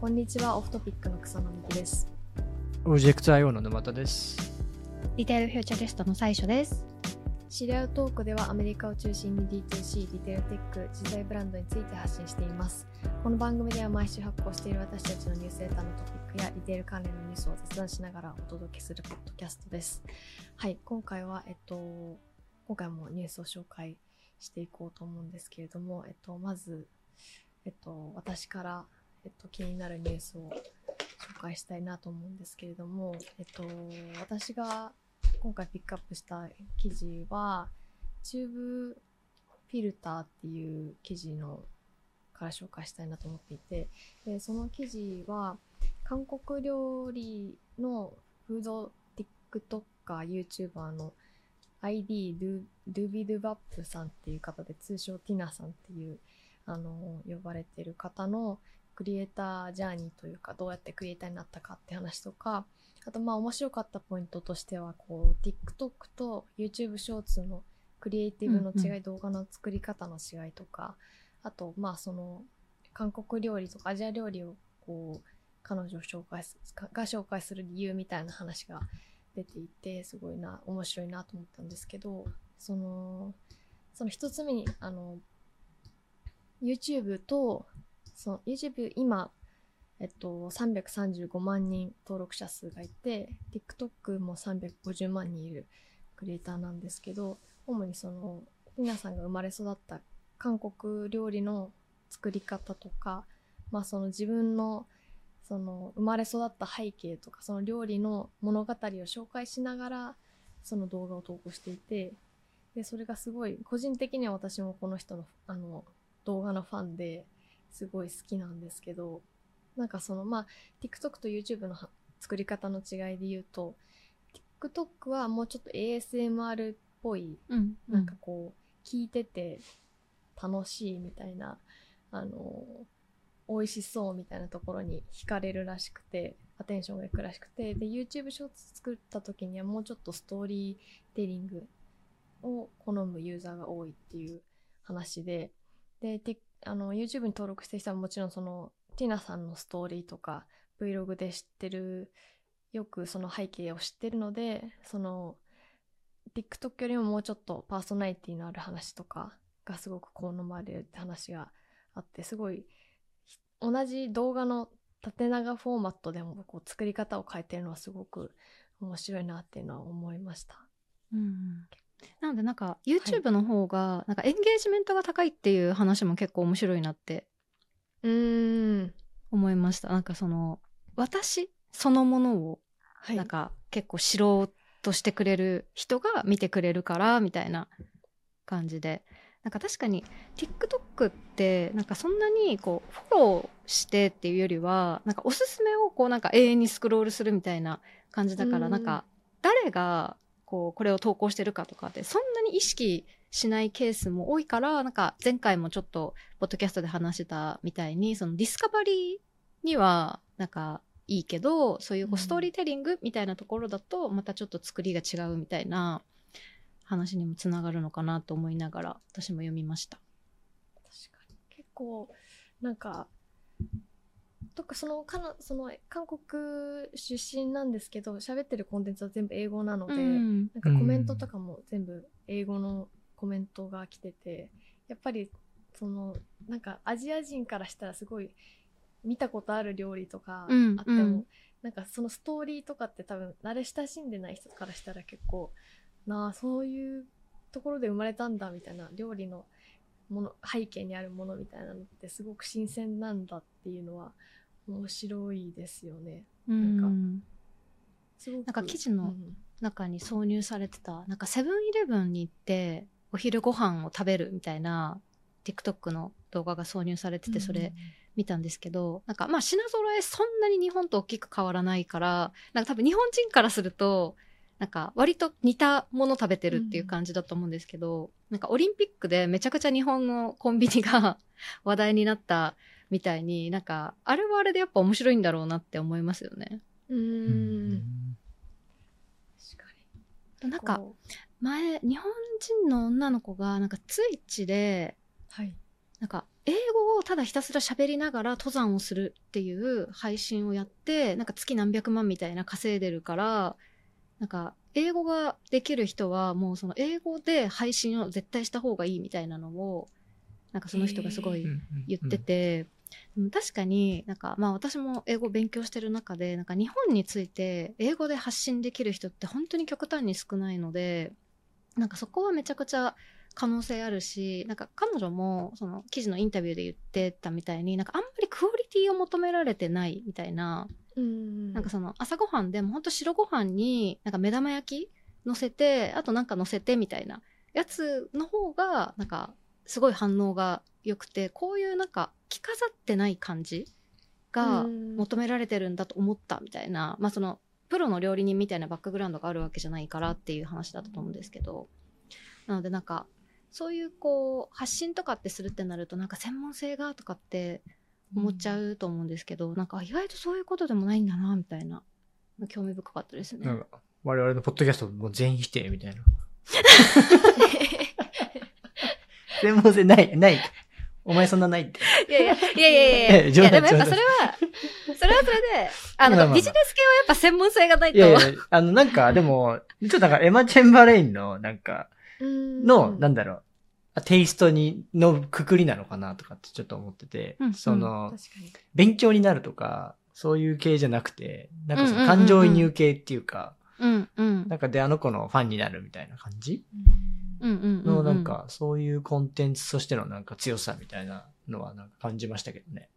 こんにちは、 Off Topic の草野美希です。プロジェクト IO の沼田です。 retail futurist の最所です。 Cereal Talk ではアメリカを中心に D2C、 retail tech、次世代ブランドについて発信しています。この番組では毎週発行している私たちのニュースレターのトピックやリテール関連のニュースを雑談しながらお届けするポッドキャストです。はい、今回は、えっと、今回もニュースを紹介していこうと思うんですけれども、えっと、まず、えっと、私から、えっと、気になるニュースを紹介したいなと思うんですけれども、えっと、私が今回ピックアップした記事は、 Tubefilter っていう記事のから紹介したいなと思っていて、でその記事は、韓国料理のフード TikToker、YouTuber の ID ドゥドゥビドゥバップさんっていう方で、通称ティナさんっていう、あの、呼ばれてる方のクリエイタージャーニーというか、どうやってクリエイターになったかって話とか、あとまあ面白かったポイントとしては、こう、TikTok と YouTube ショーツのクリエイティブの違い、うん動画の作り方の違いとか、あとまあその、韓国料理とかアジア料理をこう、彼女を紹介すが紹介する理由みたいな話が出ていて、すごいな、面白いなと思ったんですけど、その、その一つ目に、あの、YouTube と、その YouTube 今、えっと、335万人登録者数がいて、TikTok も350万人いるクリエイターなんですけど、主にその、皆さんが生まれ育った韓国料理の作り方とか、まあその自分のその生まれ育った背景とかその料理の物語を紹介しながらその動画を投稿していてでそれがすごい個人的には私もこの人のあの動画のファンですごい好きなんですけどなんかそのまあ TikTok と YouTube のは作り方の違いで言うと TikTok はもうちょっと ASMR っぽいうんなんかこう聞いてて楽しいみたいなあの美味しそうみたいなところに惹かれるらしくてアテンションがいくらしくてで YouTube ショーツ作った時にはもうちょっとストーリーテリングを好むユーザーが多いっていう話ででてあの YouTube に登録してる人はもちろんそのティナさんのストーリーとか Vlog で知ってるよくその背景を知ってるのでその TikTok よりももうちょっとパーソナリティのある話とかがすごく好まれるって話があってすごい同じ動画の縦長フォーマットでもこう作り方を変えてるのはすごく面白いなっていうのは思いました。うんなのでなんか YouTube の方がなんかエンゲージメントが高いっていう話も結構面白いなってうーん。思いました。なんかその私そのものをはい。なんか結構知ろうとしてくれる人が見てくれるからみたいな感じでなんか確かに TikTok ってなんかそんなにこうフォローしてっていうよりはなんかおすすめをこうなんか永遠にスクロールするみたいな感じだからうんなんか誰がこうこれを投稿してるかとかってそんなに意識しないケースも多いからなんか前回もちょっとポッドキャストで話してたみたいにそのディスカバリーにはなんかいいけどそういうこうストーリーテリングみたいなところだとまたちょっと作りが違うみたいな話にもつながるのかなと思いながら私も読みました。確かに結構なんかとかそのかなその韓国出身なんですけど喋ってるコンテンツは全部英語なので、うん。なんかコメントとかも全部英語のコメントが来ててやっぱりそのなんかアジア人からしたらすごい見たことある料理とかあっても、うんうんなんかそのストーリーとかって多分慣れ親しんでない人からしたら結構なあそういうところで生まれたんだみたいな料理のもの背景にあるものみたいなのってすごく新鮮なんだっていうのは面白いですよね。うん。なんすごくなんか記事のうん。中に挿入されてた。なんかセブンイレブンに行ってお昼ご飯を食べるみたいな TikTok の動画が挿入されててそれ見たんですけど、なんかまあ品揃えそんなに日本と大きく変わらないからなんか多分日本人からするとなんか割と似たもの食べてるっていう感じだと思うんですけど、なんかオリンピックでめちゃくちゃ日本のコンビニが 話題になったみたいになんかあれはあれでやっぱ面白いんだろうなって思いますよね。うーん。確かに。なんか前日本人の女の子がなんかツイッチではい。なんか英語をただひたすら喋りながら登山をするっていう配信をやって、なんか月何百万みたいな稼いでるから、なんか英語ができる人はもうその英語で配信を絶対した方がいいみたいなのを、なんかその人がすごい言ってて、でも確かになんかまあ私も英語を勉強してる中でなんか日本について英語で発信できる人って本当に極端に少ないのでなんかそこはめちゃくちゃ可能性あるしなんか彼女もその記事のインタビューで言ってたみたいになんかあんまりクオリティを求められてないみたいなうんなんかその朝ごはんでも本当白ご飯になんか目玉焼き乗せてあとなんか乗せてみたいなやつの方がなんかすごい反応が良くてこういうなんか着飾ってない感じがうん求められてるんだと思ったみたいな、まあそのプロの料理人みたいなバックグラウンドがあるわけじゃないからっていう話だったと思うんですけどなのでなんかそういうこう発信とかってするってなるとなんか専門性がとかって思っちゃうと思うんですけど、なんか意外とそういうことでもないんだなみたいな興味深かったですね。なんか、我々のポッドキャストもう全否定みたいな。専門性ない、ない。お前そんなないって。いやいや、いやいやいやいや、でもやっぱそれは、それはそれで、あの、まあまあまあビジネス系はやっぱ専門性がないと。いやいや、あの、なんか、でも、ちょっとなんか、エマ・チェンバレインの、なんか、の、なんだろう、あテイストに、のくくりなのかなとかってちょっと思ってて、うんその、勉強になるとか、そういう系じゃなくて、なんかその感情移入系っていうか、うんうん。なんかであの子のファンになるみたいな感じ？の、なんか、そういうコンテンツとしてのなんか強さみたいなのはなんか感じましたけどね。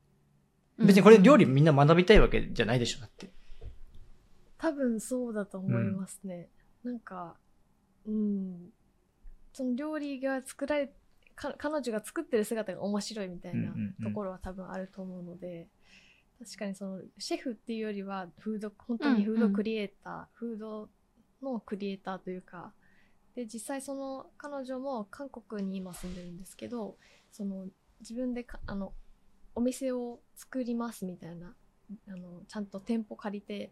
うん、別にこれ料理みんな学びたいわけじゃないでしょ、だって。多分そうだと思いますね、なんかうん。その料理が作られか彼女が作ってる姿が面白いみたいなうんうんうん。ところは多分あると思うので、確かにそのシェフっていうよりはフード本当にフードクリエイター、フードのクリエイターというかで実際その彼女も韓国に今住んでるんですけどその自分でかあのお店を作りますみたいなあのちゃんと店舗借りて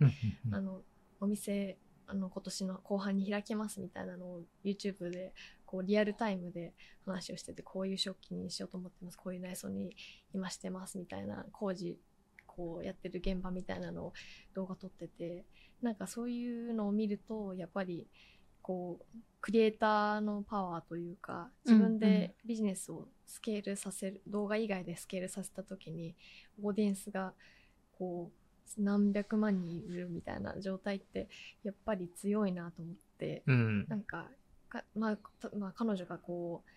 あのお店あの今年の後半に開けますみたいなのを YouTube でこうリアルタイムで話をしててこういう食器にしようと思ってますこういう内装に今してますみたいな工事こうやってる現場みたいなのを動画撮っててなんかそういうのを見るとやっぱりこうクリエイターのパワーというか自分でビジネスをスケールさせる、動画以外でスケールさせた時にオーディエンスがこう何百万人いるみたいな状態ってやっぱり強いなと思ってうん。なんかか、まあたまあ、彼女がこう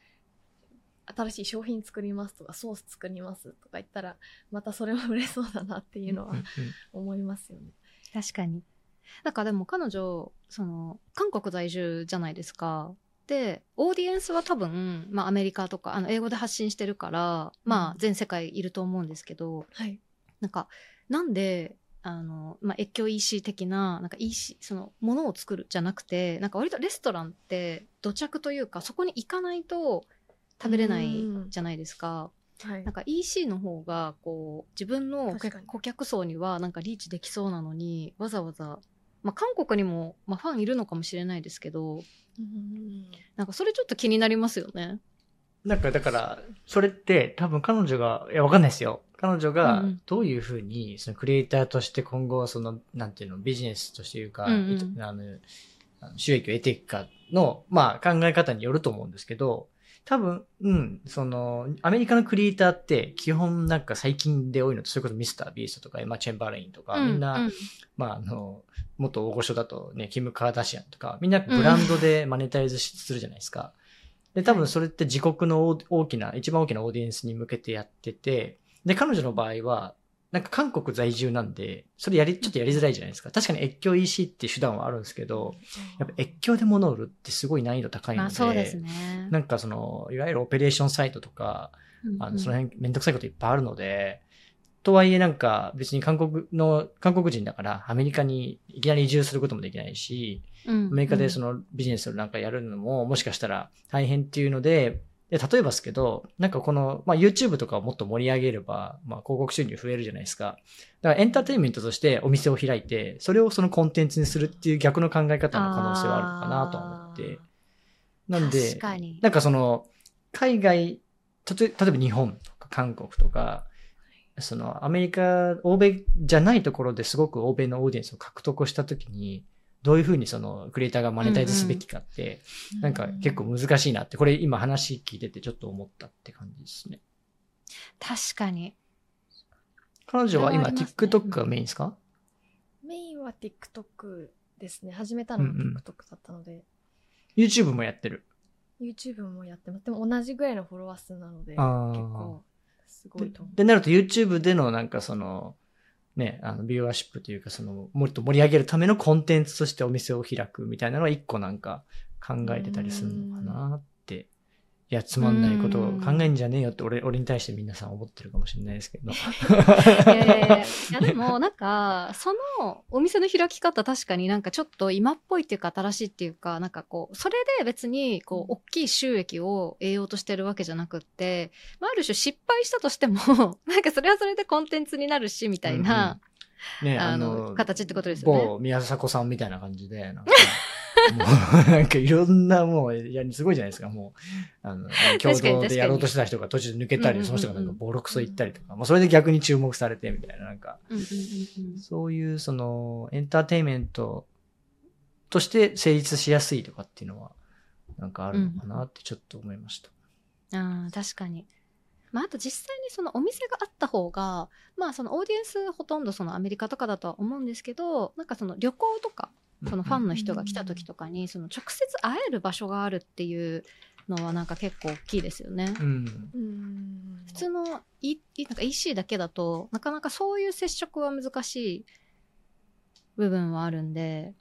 新しい商品作りますとかソース作りますとか言ったらまたそれも売れそうだなっていうのはうんうん思いますよね。確かに。なんかでも彼女、その、韓国在住じゃないですか。で、オーディエンスは多分、まあアメリカとか、あの、英語で発信してるから、まあ全世界いると思うんですけど、はい、なんか、なんで、あの、まあ、越境 EC 的な、なんか EC、その、ものを作るじゃなくて、なんか割とレストランって土着というか、そこに行かないと食べれないじゃないですか。はい。なんか EC の方が、こう、自分の顧客層にはなんかリーチできそうなのに、わざわざ、まあ、韓国にも、まあ、ファンいるのかもしれないですけど、うんなんかそれちょっと気になりますよね。なんかだから、それって多分彼女が、いやわかんないですよ。彼女がどういうふうに、そのクリエイターとして今後、その、なんていうの、ビジネスとしていうか、うんうんあの収益を得ていくかの、まあ考え方によると思うんですけど、多分、うん、その、アメリカのクリエイターって基本なんか最近で多いのと、それこそミスター・ビーストとかエマ・チェンバーレインとか、みんな、うんまああの、元大御所だとね、キム・カーダシアンとか、みんなブランドでマネタイズしするじゃないですか。で、多分それって自国の大大きな、一番大きなオーディエンスに向けてやってて、で、彼女の場合は、なんか韓国在住なんで、それやり、ちょっとやりづらいじゃないですか。確かに越境 EC っていう手段はあるんですけど、やっぱ越境で物を売るってすごい難易度高いので、まあですね。なんかその、いわゆるオペレーションサイトとか、あの、その辺めんどくさいこといっぱいあるので、とはいえなんか別に韓国の、韓国人だからアメリカにいきなり移住することもできないし、アアメリカでその、のビジネスをなんかやるのももしかしたら大変っていうので、で例えばですけど、なんかこの、まあ、YouTube とかをもっと盛り上げれば、まあ、広告収入増えるじゃないですか。だからエンターテインメントとしてお店を開いて、それをそのコンテンツにするっていう逆の考え方の可能性はあるのかなとは思って。なんで。なんかその、海外、例えば日本とか韓国とか、そのアメリカ、欧米じゃないところですごく欧米のオーディエンスを獲得したときに、どういうふうにそのクリエイターがマネタイズすべきかって、なんか結構難しいなって、これ今話聞いててちょっと思ったって感じですね。確かに。彼女は今 TikTok がメインですか？メインは TikTok ですね。始めたのもうんうん TikTok だったので、?YouTube もやってる。YouTube もやってます。でも同じぐらいのフォロワー数なので、結構すごいと思う。で、なると YouTube でのなんかその、ね、あの、ビューアーシップというか、その、もっと盛り上げるためのコンテンツとしてお店を開くみたいなのは一個なんか考えてたりするのかなっ。いや、つまんないことを考えんじゃねえよって俺、俺に対して皆さん思ってるかもしれないですけど。いやいやいや。でもなんかそのお店の開き方確かになんかちょっと今っぽいっていうか新しいっていうかなんかこうそれで別にこう大きい収益を得ようとしてるわけじゃなくって、まあ、ある種失敗したとしても なんかそれはそれでコンテンツになるしみたいな、ね、あの形ってことですよね。某宮迫さんみたいな感じで、なんか、もうなんかいろんなもう、いや、すごいじゃないですか、もう、あの、共同でやろうとしてた人が途中で抜けたり、その人がなんかボロクソ言ったりとか、まあそれで逆に注目されてみたいな、なんか、そういうそのエンターテインメントとして成立しやすいとかっていうのは、なんかあるのかなってちょっと思いました。ああ、確かに。まあ、あと実際にそのお店があった方が、まあそのオーディエンスほとんどそのアメリカとかだとは思うんですけど、なんかその旅行とか、そのファンの人が来た時とかに、その直接会える場所があるっていうのはなんか結構大きいですよね。うん。うん普通の E- E- なんか EC だけだと、なかなかそういう接触は難しい部分はあるんで、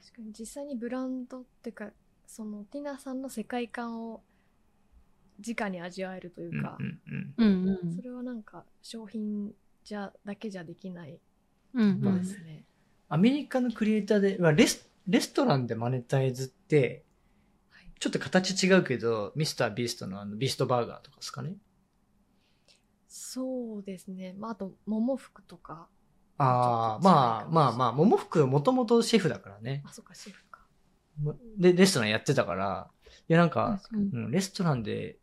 確かに実際にブランドっていうかそのティナさんの世界観を直に味わえるというかう、んうんうんうんそ。れはなんか商品じゃだけじゃできないこうんうんとですね。アメリカのクリエイターで、まあ、レスレストランでマネタイズって、はいちょっと形違うけど、ミスタービーストのあのビーストバーガーとかですかね。そうですね。まああと桃服とか。ああ、まあまあまあ、桃福もともとシェフだからね。あそっかシェフか。で、レストランやってたから、いやなんか、うんうん、レストランで、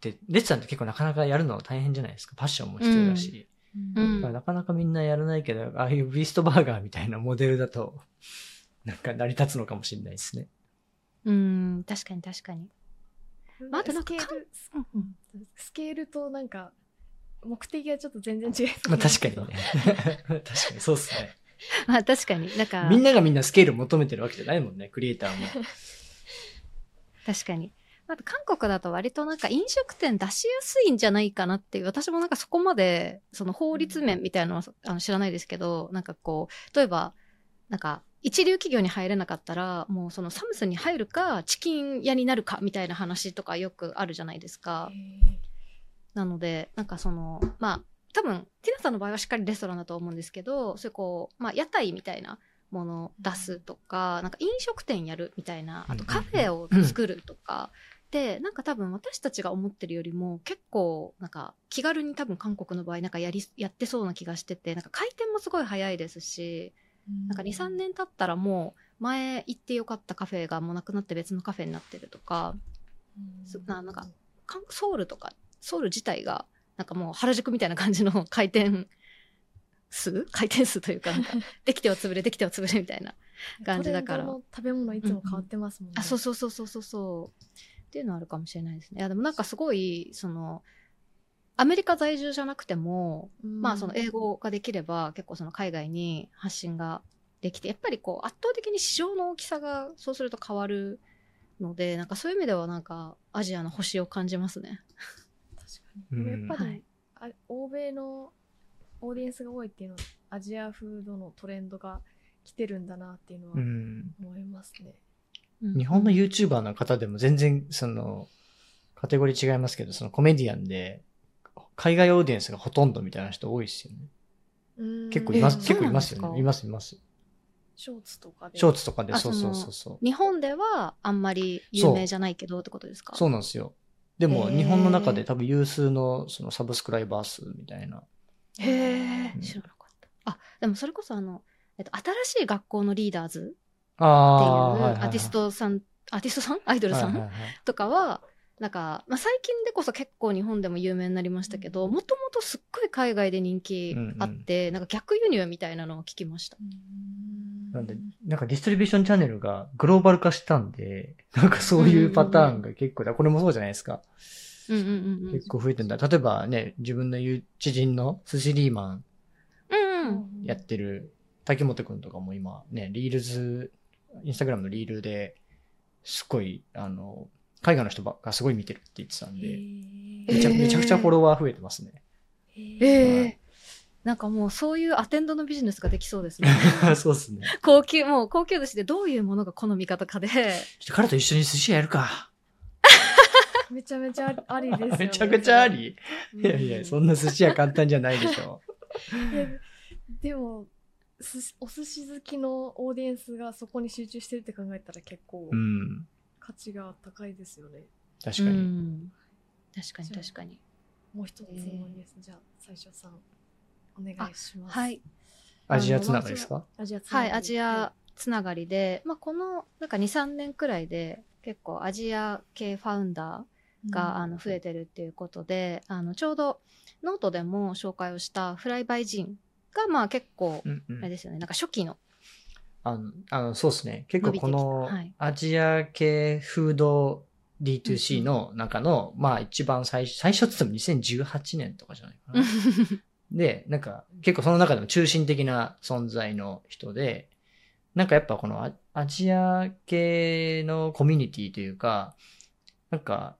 で、レストランって結構なかなかやるの大変じゃないですか。パッションも必要だし。うんだからなかなかみんなやらないけど、ああいうビーストバーガーみたいなモデルだと、なんか成り立つのかもしれないですね。うん、確かに確かに。まああとなんかスケールスケールとなんか目的がちょっと全然違い まあ確かにね。確かにそうっすね。まあ確かに。なんか、みんながみんなスケール求めてるわけじゃないもんね、クリエイターも。確かに。あと韓国だと割となんか飲食店出しやすいんじゃないかなっていう、私もなんかそこまで、その法律面みたいなのはあの知らないですけど、なんかこう、例えば、なんか、一流企業に入れなかったら、もうそのサムスンに入るか、チキン屋になるかみたいな話とかよくあるじゃないですか。なので、なんかその、まあ、多分、ティナさんの場合はしっかりレストランだと思うんですけど、そういうこう、まあ、屋台みたいなものを出すとか、なんか飲食店やるみたいな、あとカフェを作るとか、で、なんか多分私たちが思ってるよりも結構、なんか気軽に多分韓国の場合なんかやり、やってそうな気がしてて、なんか回転もすごい早いですし、なんか2、3年経ったらもう前行ってよかったカフェがもうなくなって別のカフェになってるとか、すななんか韓ソウルとか、ソウル自体が、なんかもう原宿みたいな感じの回転数 回転数というか、なんか、できては潰れ、できては潰れみたいな。感じだから食べ物いつも変わってますもんね。あ、そうそうそうそうそうそう。っていうのはあるかもしれないですね。いや、でもなんかすごい、その、アメリカ在住じゃなくても、うんまあその英語ができれば結構その海外に発信ができて、やっぱりこう圧倒的に市場の大きさがそうすると変わるので、なんかそういう意味ではなんかアジアの星を感じますね。確かに。でもやっぱり、は欧米のオーディエンスが多いっていうのはアジア風土のトレンドが来てるんだなっていうのはうん。思いますね。日本の YouTuber の方でも全然、その、カテゴリー違いますけど、そのコメディアンで、海外オーディエンスがほとんどみたいな人多いですよね。うん結構います、え結構いますよね。います、います。ショーツとかで？ショーツとかで、あそうそうそうそう。日本ではあんまり有名じゃないけどってことですか？そうなんですよ。でも、日本の中で多分有数のそのサブスクライバー数みたいな。へえ、うん知らなかった。あ、でもそれこそあの、えっと、新しい学校のリーダーズっていうアーティストさん、アーティストさん？アイドルさん、はいはいはいとかは、なんか、まあ、最近でこそ結構日本でも有名になりましたけど、もともとすっごい海外で人気あって、なんか逆輸入みたいなのを聞きました。なんで、なんかディストリビューションチャンネルがグローバル化したんで、なんかそういうパターンが結構だ、これもそうじゃないですか。うんうんうんうん。結構増えてんだ。例えばね、自分の友知人の寿司リーマンうんうん。やってる竹本くんとかも今ね、リールズ、インスタグラムのリールで、すごい、あの、海外の人ばっかすごい見てるって言ってたんで、めちゃめちゃくちゃフォロワー増えてますね。ええなんかもうそういうアテンドのビジネスができそうですね。そうっすね。高級、もう高級寿司でどういうものが好み方かで。ちょっと彼と一緒に寿司屋やるか。めちゃめちゃありですよね。めちゃくちゃあり。うんいやいや、そんな寿司屋簡単じゃないでしょ。いやでもお寿司好きのオーディエンスがそこに集中してるって考えたら結構うん。価値が高いですよね。確かに。うん確かに確かに。もう一つ質問です。じゃあ最所さんお願いします。はい。アジアつながりですか？アジアつはい、アジアつながりで、まあ、このなんか2、3年くらいで結構アジア系 founder が、あの増えてるっていうことで、あのちょうどノートでも紹介をした Fly By Jing がまあ結構、うんうんあれですよね、なんか初期の。あの、あのそうですね。結構こ伸のアジア系フード D2C の中の、まあ一番最初、最初って言っても2018年とかじゃないかな。で、なんか結構その中でも中心的な存在の人で、なんかやっぱこのアアジア系のコミュニティというか、なんか、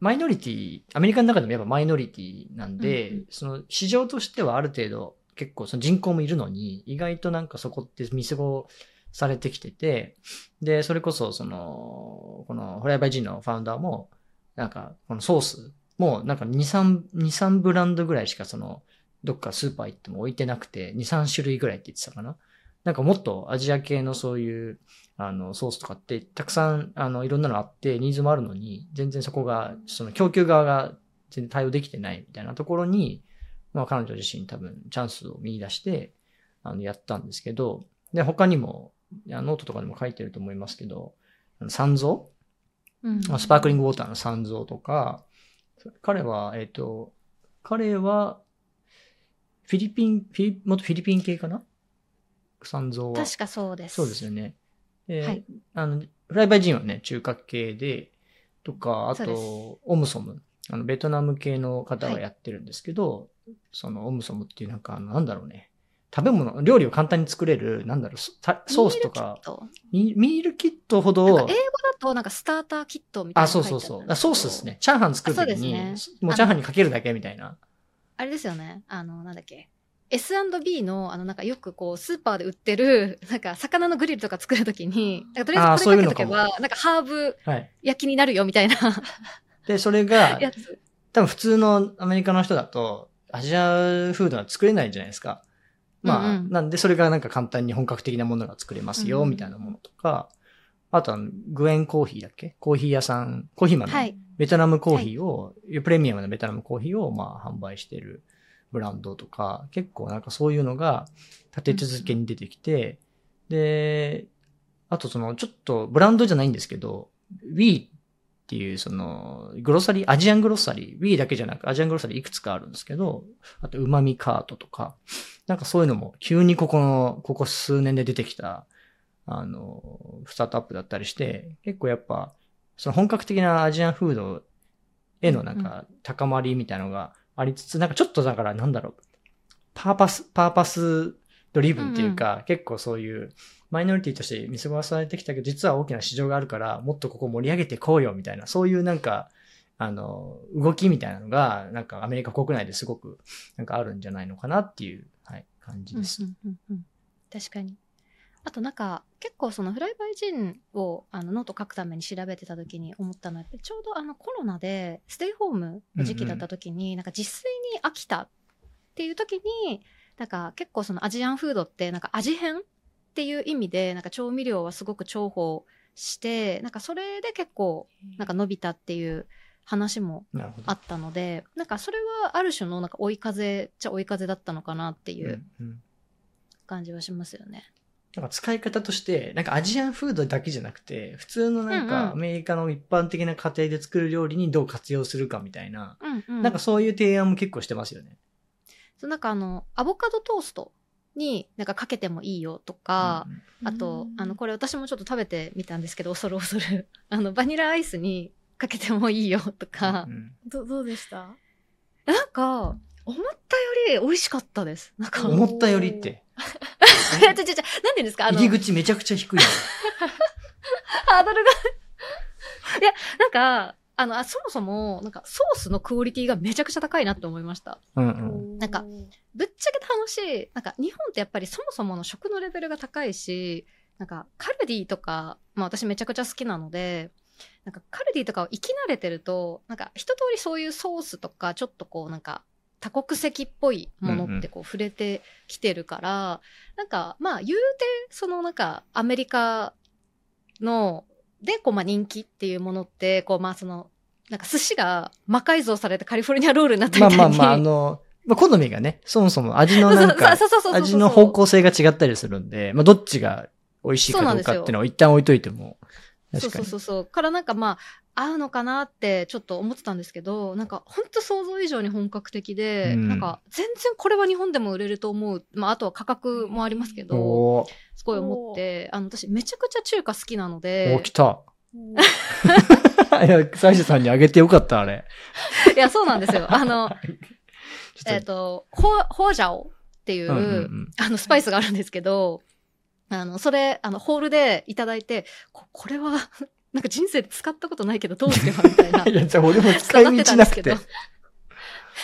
マイノリティ、アメリカの中でもやっぱマイノリティなんで、うんうんその市場としてはある程度結構その人口もいるのに、意外となんかそこって見過ごされてきてて、で、それこそその、このフライバイジンのファウンダーも、なんかこのソースもなんか2、3、2、3ブランドぐらいしかその、どっかスーパー行っても置いてなくて、2、3種類ぐらいって言ってたかな。なんかもっとアジア系のそういう、あの、ソースとかってたくさん、あの、いろんなのあって、ニーズもあるのに、全然そこが、その供給側が全然対応できてないみたいなところに、まあ彼女自身多分チャンスを見出して、あの、やったんですけど、で、他にも、ノートとかでも書いてると思いますけど、あの Sanzo？うんまあスパークリングウォーターの Sanzo とか、彼は、えっ、と、彼は、フィリピン、フィリ元フィリピン系かな？ Sanzo は。確かそうです。そうですよね。で、はいあの、 Fly By Jing はね、中華系で、とか、あと、 Omsom。あの、ベトナム系の方がやってるんですけど、そのオムソムっていうなんか、なんだろうね。食べ物、料理を簡単に作れる、なんだろう、ソースとか、ミールキット？ミミールキットほど、英語だとなんかスターターキットみたいなあ、のそうそうそう。あソースですね。チャーハン作るときに、ねもうチャーハンにかけるだけみたいな。あれですよね。あの、なんだっけ。S&B の、あの、なんかよくこう、スーパーで売ってる、なんか、魚のグリルとか作るときに、とりあえずこれかけとそういうのけば、なんかハーブはい。焼きになるよみたいなで、それが。多分普通のアメリカの人だと、アジアフードは作れないじゃないですか。まあ、うん。うんなんでそれがなんか簡単に本格的なものが作れますよ、うん。みたいなものとか、あとはグエンコーヒーだっけ？コーヒー屋さん、コーヒー豆、はい。ベトナムコーヒーを、プレミアムなベトナムコーヒーをまあ販売してるブランドとか、結構なんかそういうのが立て続けに出てきて、で、あとそのちょっとブランドじゃないんですけど、Wii っていうそのグロサリー、アジアングロッサリー、Wii だけじゃなくアジアングロッサリーいくつかあるんですけど、あと旨味カートとか、なんかそういうのも急にここの、ここ数年で出てきた、あの、スタートアップだったりして、結構やっぱ、その本格的なアジアンフードへのなんか高まりみたいなのがありつつ、なんかちょっとだからなんだろう、パーパス、パーパスdriven っていうか、結構そういうマイノリティとして見過ごされてきたけど、実は大きな市場があるから、もっとここ盛り上げていこうよみたいな、そういうなんか、あの、動きみたいなのが、なんかアメリカ国内ですごくなんかあるんじゃないのかなっていう、はい、感じです。うんうんうんうん確かに。あとなんか結構その Fly By Jing をあのノート書くために調べてた時に思ったのはちょうどあのコロナでステイホームの時期だった時に、なんか自炊に飽きたっていう時になんか結構そのアジアンフードってなんか味変っていう意味でなんか調味料はすごく重宝してなんかそれで結構なんか伸びたっていう話も。あったのでなんかそれはある種のなんか追い風っちゃ追い風だったのかなっていう感じはしますよね。なんか使い方として、なんかアジアンフードだけじゃなくて、普通のなんかアメリカの一般的な家庭で作る料理にどう活用するかみたいな、うんうんなんかそういう提案も結構してますよね。そうなんかあの、アボカドトーストになんかかけてもいいよとか、あと、あの、これ私もちょっと食べてみたんですけど、恐る恐る。あの、バニラアイスにかけてもいいよとか。う、んどどうでした？なんか、思ったより美味しかったです。なんか、お思ったよりって、いや、ちょちょちょ、なんていうんですか？あの、入り口めちゃくちゃ低いよ。ハードルが。いや、なんか、あの、あそもそも、なんか、ソースのクオリティがめちゃくちゃ高いなって思いました。うんうん。なんかぶっちゃけた話、なんか、日本ってやっぱりそもそもの食のレベルが高いし、なんか、カルディとか、まあ私めちゃくちゃ好きなので、なんか、カルディとかを生き慣れてると、なんか、一通りそういうソースとか、ちょっとこう、なんか、多国籍っぽいものってこう触れてきてるから、なんか、まあ言うて、そのなんか、アメリカの、で、こう、まあ人気っていうものって、こう、まあその、なんか寿司が魔改造されてカリフォルニアロールになったみたいに。まあまあまあ、あの、まあ、好みがね、そもそも味のなんか、味の方向性が違ったりするんで、まあ、どっちが美味しいかどうかっていうのを一旦置いといても、そうそう。そうそう。からなんかまあ、合うのかなってちょっと思ってたんですけど、なんか本当想像以上に本格的で、うんなんか全然これは日本でも売れると思う。まああとは価格もありますけど、すごい思って、あの私めちゃくちゃ中華好きなのおでー、来た。いや、サイジさんにあげてよかった、あれ。いやそうなんですよ。あの、えっ、っと、と、ホーホージャオっていう、うんうんうんあのスパイスがあるんですけど、あの、それ、あの、ホールでいただいて、ここれは、なんか人生で使ったことないけどどうしてはみたいな。いや、じゃあ俺も使い道なくて。い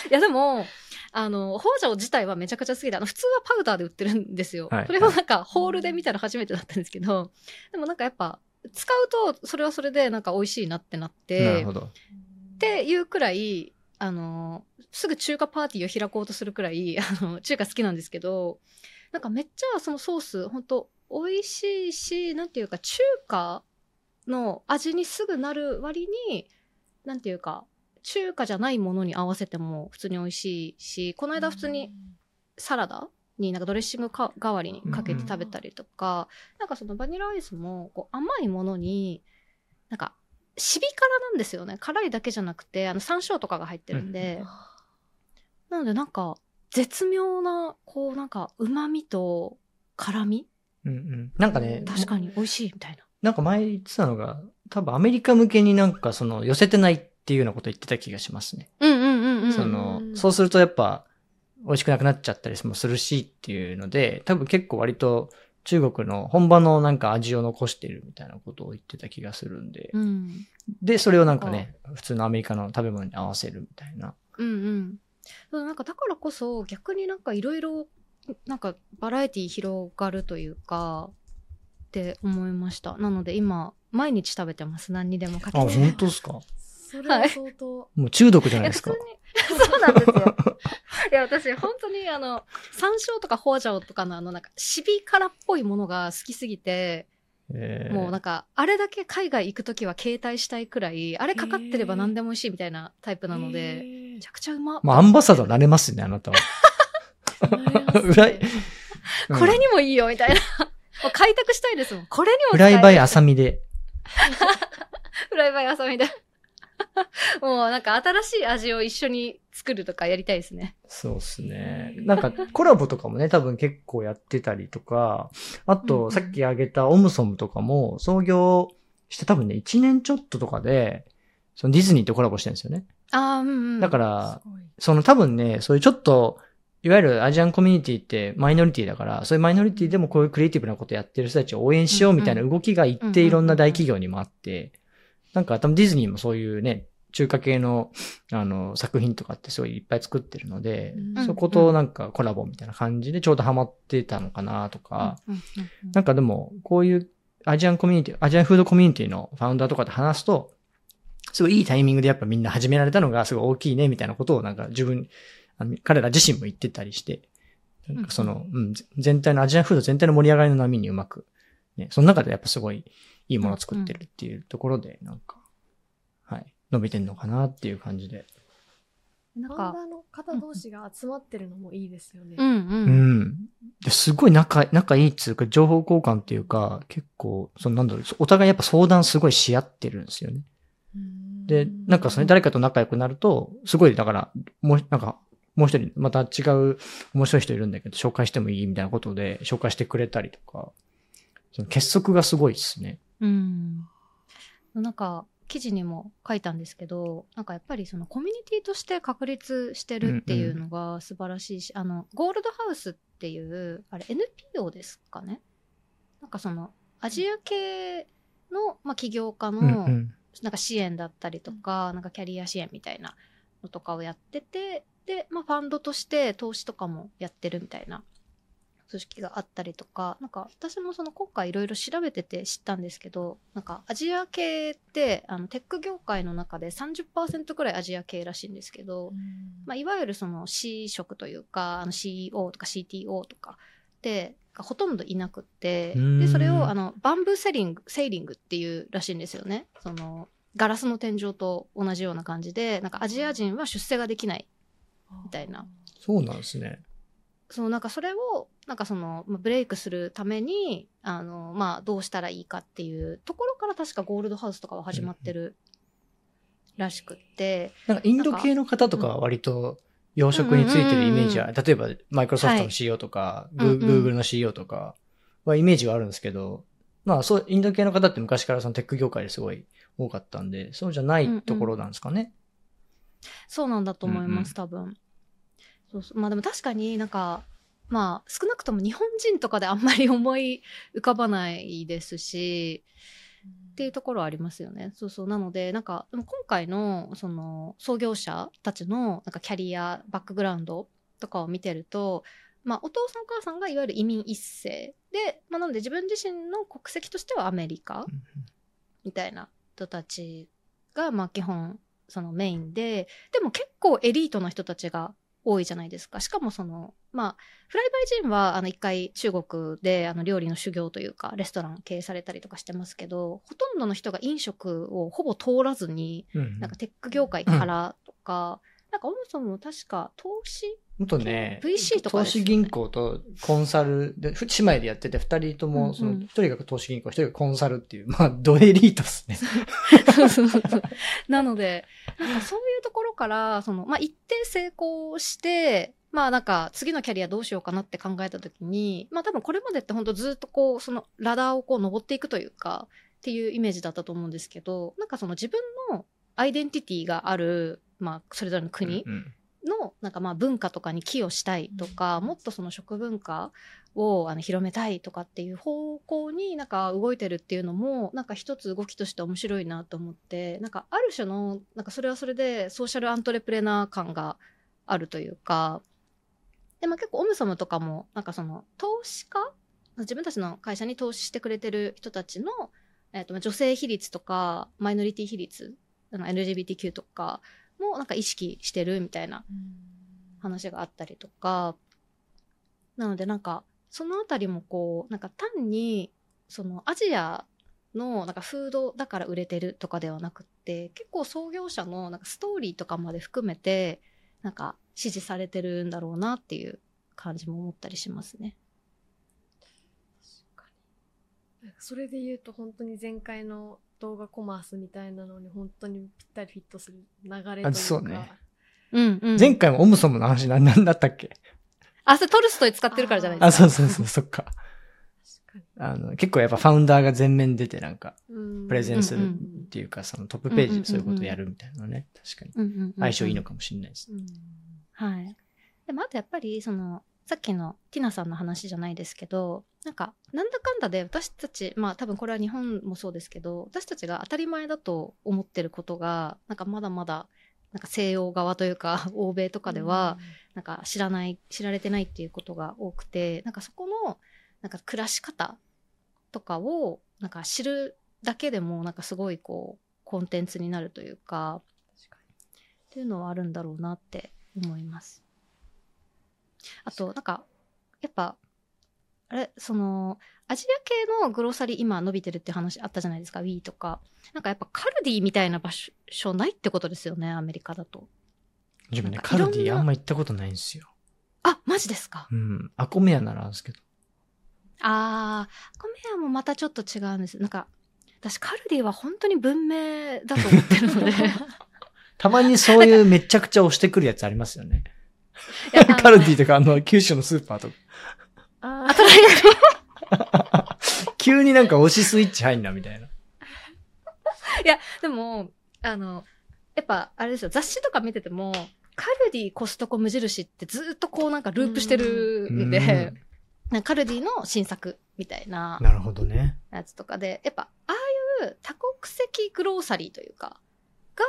や、でも、あの、ホージャオ自体はめちゃくちゃ好きで、あの、普通はパウダーで売ってるんですよ。はいそれをなんか、ホールで見たら初めてだったんですけど、でもなんかやっぱ、使うと、それはそれでなんか美味しいなってなっなてるほ、ど。っていうくらい、あの、すぐ中華パーティーを開こうとするくらい、あの、中華好きなんですけど、なんかめっちゃそのソース、本当美味しいし、なんていうか、中華の味にすぐなる割に、なんていうか、中華じゃないものに合わせても普通に美味しいし、この間普通にサラダになんかドレッシングか代わりにかけて食べたりとか、なんかそのバニラアイスもこう甘いものに、なんか、シビ辛なんですよね。辛いだけじゃなくて、あの山椒とかが入ってるんで、なのでなんか、絶妙な、こうなんか、旨味と辛み？うんうん。なんかね、確かに美味しいみたいな。なんか前言ってたのが、多分アメリカ向けになんかその寄せてないっていうようなこと言ってた気がしますね。うんうんうんうん。そのう、んそうするとやっぱ美味しくなくなっちゃったりもするしっていうので、多分結構割と中国の本場のなんか味を残しているみたいなことを言ってた気がするんで、うん。で、それをなんかね、普通のアメリカの食べ物に合わせるみたいな。うんうん。そうなんかだからこそ逆になんかいろいろなんかバラエティ広がるというかって思いました。なので今毎日食べてます。何にでもかけあ、て。本当ですか？それは相当、もう中毒じゃないですか？いや普通。にそうなんですよ。いや私本当にあの山椒とかホージャオとかのあのなんかシビ辛っぽいものが好きすぎて、えーもうなんかあれだけ海外行くときは携帯したいくらいあれかかってれば何でも美味しいみたいなタイプなので、めちゃくちゃうま。まあ、アンバサダーなれますね、あなたは。裏これにもいいよみたいな。開拓したいですもん。これにもフライバイ朝浅見で。フライバイ朝みで。もうなんか新しい味を一緒に作るとかやりたいですね。そうですね。なんかコラボとかもね、多分結構やってたりとか、あとさっき挙げたオムソムとかも創業して多分ね、1年ちょっととかで、そのディズニーとコラボしてるんですよね。ああ、うんうん。だから、その多分ね、そういうちょっと、いわゆるアジアンコミュニティってマイノリティだから、そういうマイノリティでもこういうクリエイティブなことやってる人たちを応援しようみたいな動きが一定いろんな大企業にもあって、なんか多分ディズニーもそういうね、中華系のあの作品とかってすごいいっぱい作ってるので、うん。そことなんかコラボみたいな感じでちょうどハマってたのかなとか、なんかでもこういうアジアンコミュニティ、アジアンフードコミュニティのファウンダーとかで話すと、すごいいいタイミングでやっぱみんな始められたのがすごい大きいねみたいなことをなんか自分、あの彼ら自身も言ってたりして、なんかその、うん、ぜ全体のアジアンフード全体の盛り上がりの波にうまく、ね、その中でやっぱすごいいいものを作ってるっていうところで、なんか、はい、伸びてんのかなっていう感じで。なんか、ファウンダーの方同士が集まってるのもいいですよね。うんう。うんん。ですごい仲、仲いいっつうか、情報交換っていうか、結構、そのなんだろう、お互いやっぱ相談すごいし合ってるんですよね。で、なんかそれ誰かと仲良くなると、すごい、だから、もう、なんか、もう一人、また違う面白い人いるんだけど、紹介してもいいみたいなことで、紹介してくれたりとか、その結束がすごいですね。うん。なんか、記事にも書いたんですけど、なんかやっぱりそのコミュニティとして確立してるっていうのが素晴らしいし、あの、ゴールドハウスっていう、あれ NPO ですかね？なんかその、アジア系の、まあ、起業家の、うんうん。なんか支援だったりとか、なんかキャリア支援みたいなのとかをやってて、で、まあ、ファンドとして投資とかもやってるみたいな組織があったりとか、なんか私もその今回いろいろ調べてて知ったんですけど、なんかアジア系って、あのテック業界の中で30%くらいアジア系らしいんですけど、まあ、いわゆるその C 職というか、あの CEO とか CTO とかで、がほとんどいなくって、で、それをあの、バンブーセリング、セーリングっていうらしいんですよね。その、ガラスの天井と同じような感じで、なんかアジア人は出世ができない。みたいな。そうなんですね。そう、なんかそれを、なんかその、まあブレイクするために、あの、まあ、どうしたらいいかっていうところから確かゴールドハウスとかは始まってるらしくって、なんかインド系の方とかは割と養殖についてるイメージは、例えばマイクロソフトの CEO とか、グうんうん Google の CEO とかはイメージはあるんですけど、まあそう、インド系の方って昔からそのテック業界ですごい多かったんで、そうじゃないところなんですかね。そうなんだと思います、うんうん多分。そうそう。まあでも確かになんか、まあ少なくとも日本人とかであんまり思い浮かばないですし、っていうところはありますよね。そうそう。なので、なんか、でも今回の、その、創業者たちの、なんかキャリア、バックグラウンドとかを見てると、まあ、お父さんお母さんがいわゆる移民一世で、まあ、なので自分自身の国籍としてはアメリカみたいな人たちが、まあ、基本、そのメインで、でも結構エリートな人たちが多いじゃないですか。しかもその、まあ、フライバイジンは、あの、一回中国で、あの、料理の修行というか、レストラン経営されたりとかしてますけど、ほとんどの人が飲食をほぼ通らずに、うんうんなんかテック業界からとか、なんかオムソムも確か投資もっとね、VC とかね。資銀行とコンサルで、ふ姉妹でやってて、二人とも、その、一人が投資銀行、一人がコンサルっていう、まあ、ドエリートっすね。なので、なんかそういうところから、その、まあ、一定成功して、まあなんか次のキャリアどうしようかなって考えたときに、まあ多分これまでって本当ずっとこう、そのラダーをこう登っていくというか、っていうイメージだったと思うんですけど、なんかその自分のアイデンティティがある、まあそれぞれの国のなんかまあ文化とかに寄与したいとか、もっとその食文化をあの広めたいとかっていう方向になんか動いてるっていうのもなんか一つ動きとして面白いなと思ってなんかある種のなんかそれはそれでソーシャルアントレプレナー感があるというかで、まあ、結構オムソムとかもなんかその投資家自分たちの会社に投資してくれてる人たちの、えっとまあ女性比率とかマイノリティ比率あの LGBTQ とかもなんか意識してるみたいな話があったりとか、なのでなんか、そのあたりもこう、なんか単に、そのアジアのなんかフードだから売れてるとかではなくって、結構創業者のなんかストーリーとかまで含めて、なんか支持されてるんだろうなっていう感じも思ったりしますね。確かにそれで言うと本当に前回の動画コマースみたいなのに本当にぴったりフィットする流れというかあそうねうんうん。前回もオムソムの話なんなんだったっけ？あ、それトルストイ使ってるからじゃないですか？あ、そうそうそう、そっか。あの、結構やっぱファウンダーが前面出てなんか、プレゼンするうんうんっていうか、そのトップページでそういうことをやるみたいなのね、確かに。うんうんうんうん相性いいのかもしれないです。うんはい。でもあとやっぱりそのさっきのティナさんの話じゃないですけどなんかなんだかんだで私たちまあ多分これは日本もそうですけど私たちが当たり前だと思ってることがなんかまだまだなんか西洋側というか 欧米とかでは、なんか知らない知られてないっていうことが多くてなんかそこのなんか暮らし方とかをなんか知るだけでもなんかすごいこうコンテンツになるというかっていうのはあるんだろうなって思います。あと、なんか、やっぱ、あれ、その、アジア系のグローサリー今伸びてるって話あったじゃないですか、Wii とか。なんかやっぱカルディみたいな場所ないってことですよね、アメリカだと。自分ね、カルディあんま行ったことないんですよ。あ、マジですか？うん。アコメアならあるんですけど。あー、コメアもまたちょっと違うんです。なんか、私カルディは本当に文明だと思ってるので。たまにそういうめちゃくちゃ押してくるやつありますよね。カルディとかあの、九州のスーパーとか。ああとなんか急になんか押しスイッチ入んな、みたいな。いや、でも、あの、やっぱ、あれですよ、雑誌とか見てても、カルディ、コストコ、無印ってずっとこうなんかループしてるんで、なんかカルディの新作みたいななるほどね。やつとかで、やっぱ、ああいう多国籍グローサリーというか、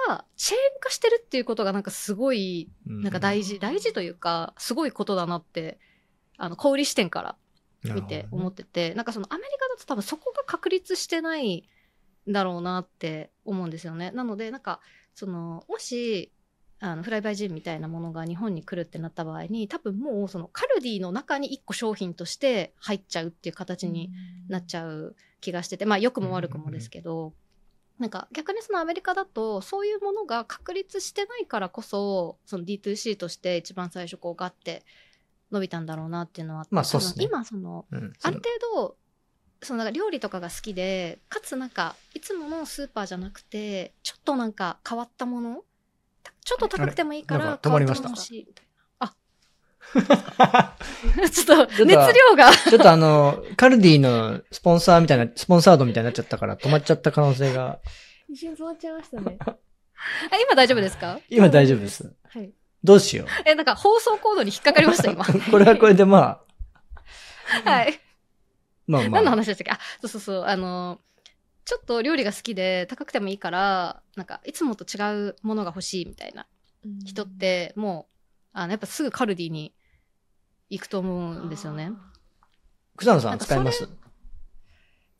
が、チェーン化してるっていうことがなんかすごい、ななんか大事、大事というか、すごいことだなって、あの、小売視点から見て思ってて、なんかそのアメリカだと多分そこが確立してないんだろうなって思うんですよね。なので、なんか、その、もし、あの、フライバイジンみたいなものが日本に来るってなった場合に、多分もうそのカルディの中に1個商品として入っちゃうっていう形になっちゃう気がしてて、まあ良くも悪くもですけど、なんか逆にそのアメリカだとそういうものが確立してないからこそ、その D2C として一番最初こうガッて伸びたんだろうなっていうのはあって、まあそうっすね今その、うん。ある程度、そのなんか料理とかが好きで、かつなんか、いつものスーパーじゃなくて、ちょっとなんか変わったものたちょっと高くてもいいから、あれなんか止まりました？もの欲しいみたいな。あ、ちょっと熱量が。ちょっとあの、カルディのスポンサーみたいな、スポンサードみたいになっちゃったから止まっちゃった可能性が、一瞬止まっちゃいましたね。あ今大丈夫ですか？今大丈夫です。はい。どうしよ え、なんか放送コードに引っかかりました、今。う。これはこれでまあ、はい。まあま何のあ。話でしたっけ？あ、そうそうそう。あの、ちょっと料理が好きで高くてもいいから、なんか、いつもと違うものが欲しいみたいな人っ、て、もう、あの、やっぱすぐカルディに行くと思うんですよね。草野さなん使います？そ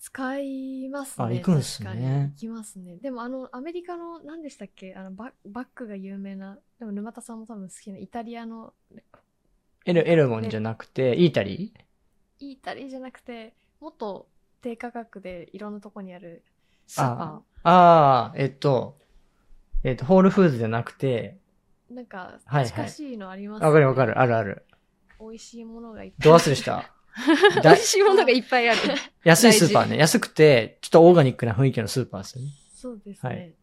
使いますね。あ行くんすね行きますね。でもあの、アメリカの、何でしたっけ？あのバ、バッグが有名な、でも沼田さんも多分好きなイタリアの、エル、エルモンじゃなくて、イータリイタリアじゃなくて、もっと低価格でいろんなとこにあるスーパーああ、えっと、えっと、ホールフーズじゃなくて、なんかはいはい近しいのあります、わかるわかる、あるある。美味しいものがいっぱい。ど忘れした？ー。美だ味しいものがいっぱいある。安いスーパーね。安くて、ちょっとオーガニックな雰囲気のスーパーですよね。そうですね。はい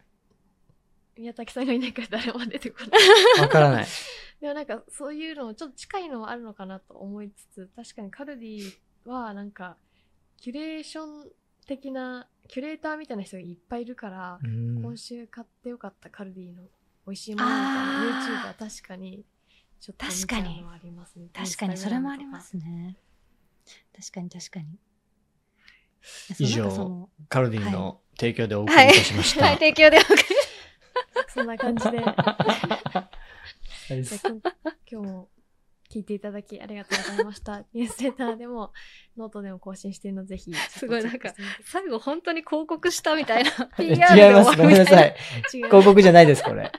宮崎さんがいないから誰も出てこない。わからない。でもなんかそういうのもちょっと近いのはあるのかなと思いつつ、確かにカルディはなんか、キュレーション的な、キュレーターみたいな人がいっぱいいるから、うん今週買ってよかったカルディの美味しいものみたいなあ YouTube は確かに、ちょっと見ち確かにゃうのはありますね。確かに、それもありますね。確かに、確かに。以上カルディの提供でお送りいたしました。はい、提供でお送り。そんな感じで、今日も聞いていただきありがとうございました。ニュースレターでも、ノートでも更新しているので、ぜひ、すごいなんか最後本当に広告したみたいな。違います。ごめんなさい。広告じゃないです、これ。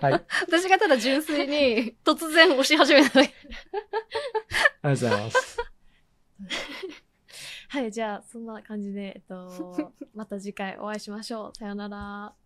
はい。私がただ純粋に突然押し始めただけ。ありがとうございます。はい、じゃあ、そんな感じで、えっと、また次回お会いしましょう。さよなら。